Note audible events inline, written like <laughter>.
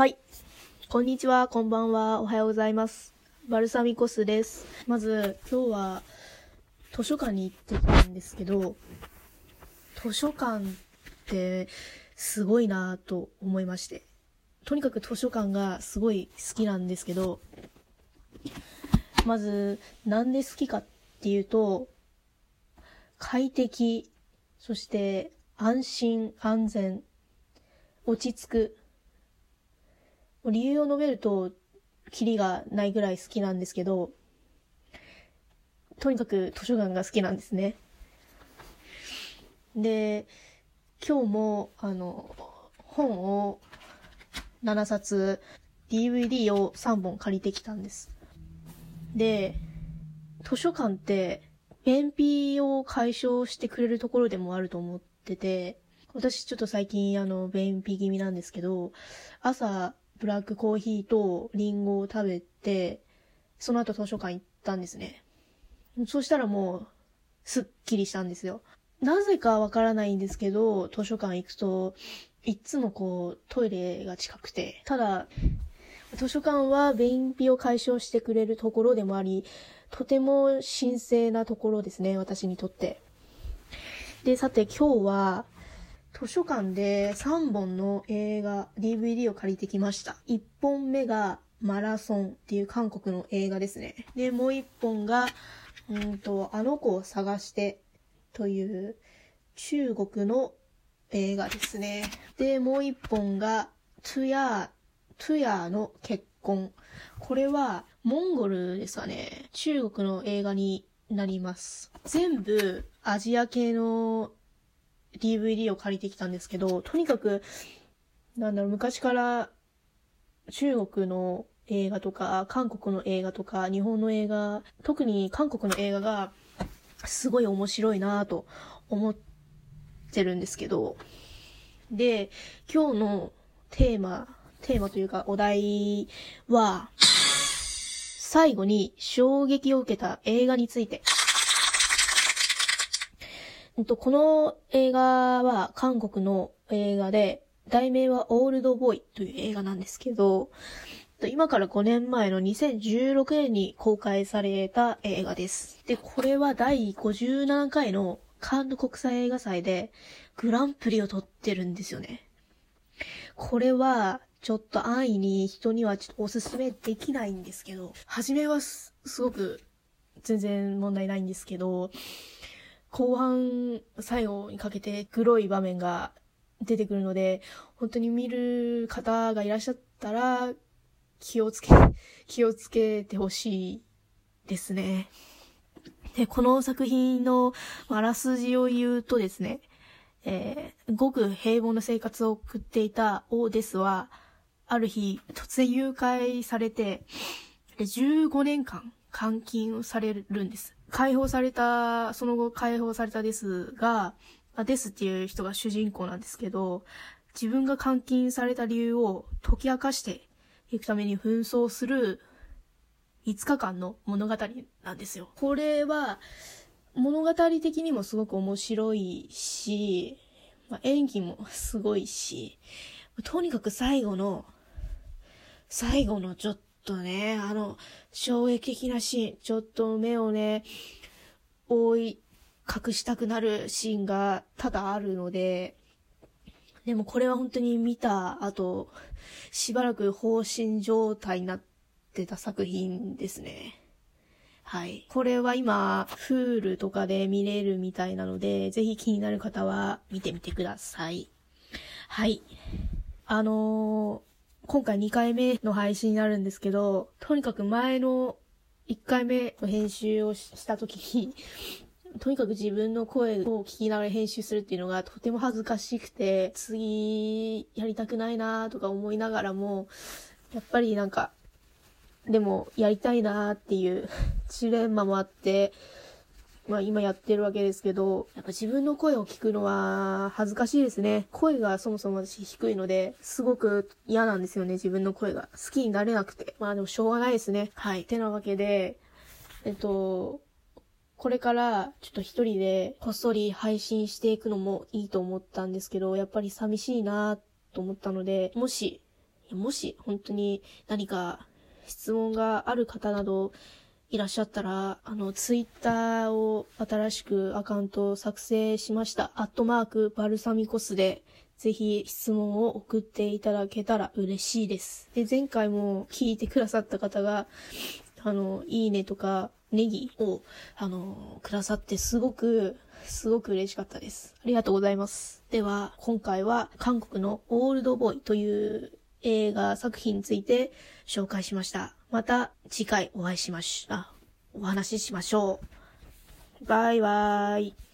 はい。こんにちは、こんばんは、おはようございます。バルサミコスです。まず、今日は図書館に行ってきたんですけど、図書館ってすごいなぁと思いまして。とにかく図書館がすごい好きなんですけど、まず、なんで好きかっていうと、快適、そして安心、安全、落ち着く。理由を述べると、キリがないぐらい好きなんですけど、とにかく図書館が好きなんですね。で、今日も、あの、本を7冊、DVD を3本借りてきたんです。で、図書館って、便秘を解消してくれるところでもあると思ってて、私ちょっと最近あの、便秘気味なんですけど、朝、ブラックコーヒーとリンゴを食べて、その後図書館行ったんですね。そしたらもう、すっきりしたんですよ。なぜかわからないんですけど、図書館行くと、いつもこう、トイレが近くて、ただ、図書館は便秘を解消してくれるところでもあり、とても神聖なところですね、私にとって。で、さて今日は、図書館で3本の映画、DVD を借りてきました。1本目がマラソンっていう韓国の映画ですね。で、もう1本が、うんと、あの子を探してという中国の映画ですね。で、もう1本が、トゥヤー、トゥヤーの結婚。これは、モンゴルですかね。中国の映画になります。全部、アジア系の DVD を借りてきたんですけど、とにかく、なんだろう、昔から中国の映画とか、韓国の映画とか、日本の映画、特に韓国の映画が、すごい面白いなぁと思ってるんですけど、で、今日のテーマ、テーマというかお題は、最後に衝撃を受けた映画について。と、この映画は韓国の映画で、題名はオールドボーイという映画なんですけど、今から5年前の2016年に公開された映画です。で、これは第57回のカンヌ国際映画祭でグランプリを取ってるんですよね。これは、ちょっと安易に人にはちょっとおすすめできないんですけど、初めはすごく全然問題ないんですけど、後半最後にかけて黒い場面が出てくるので、本当に見る方がいらっしゃったら、気をつけ、<laughs> 気をつけてほしいですね。で、この作品のあらすじを言うとですね、えー、ごく平凡な生活を送っていたオーデスは、ある日、突然誘拐されて、15年間監禁をされるんです。解放された、その後解放されたですが、あデスっていう人が主人公なんですけど、自分が監禁された理由を解き明かしていくために紛争する5日間の物語なんですよ。これは物語的にもすごく面白いし、まあ、演技もすごいし、とにかく最後の、最後のちょっとね、あの、衝撃的なシーン、ちょっと目をね、覆い、隠したくなるシーンが多々あるので、でもこれは本当に見た後、しばらく放心状態になってた作品ですね。はい。これは今、フールとかで見れるみたいなので、ぜひ気になる方は見てみてください。はい。あのー今回2回目の配信になるんですけど、とにかく前の1回目の編集をした時に、とにかく自分の声を聞きながら編集するっていうのがとても恥ずかしくて、次やりたくないなとか思いながらも、やっぱりなんか、でもやりたいなっていう <laughs> ジレンマもあって、まあ今やってるわけですけど、やっぱ自分の声を聞くのは恥ずかしいですね。声がそもそも私低いので、すごく嫌なんですよね、自分の声が。好きになれなくて。まあでもしょうがないですね。はい。てなわけで、えっと、これからちょっと一人でこっそり配信していくのもいいと思ったんですけど、やっぱり寂しいなと思ったので、もしもし本当に何か質問がある方などいらっしゃったら、あの、ツイッターを新しくアカウントを作成しました。アットマークバルサミコスで、ぜひ質問を送っていただけたら嬉しいです。で、前回も聞いてくださった方が、あの、いいねとか、ネギを、あの、くださってすごく、すごく嬉しかったです。ありがとうございます。では、今回は韓国のオールドボーイという映画作品について紹介しました。また次回お会いしまし、あ、お話ししましょう。バイバーイ。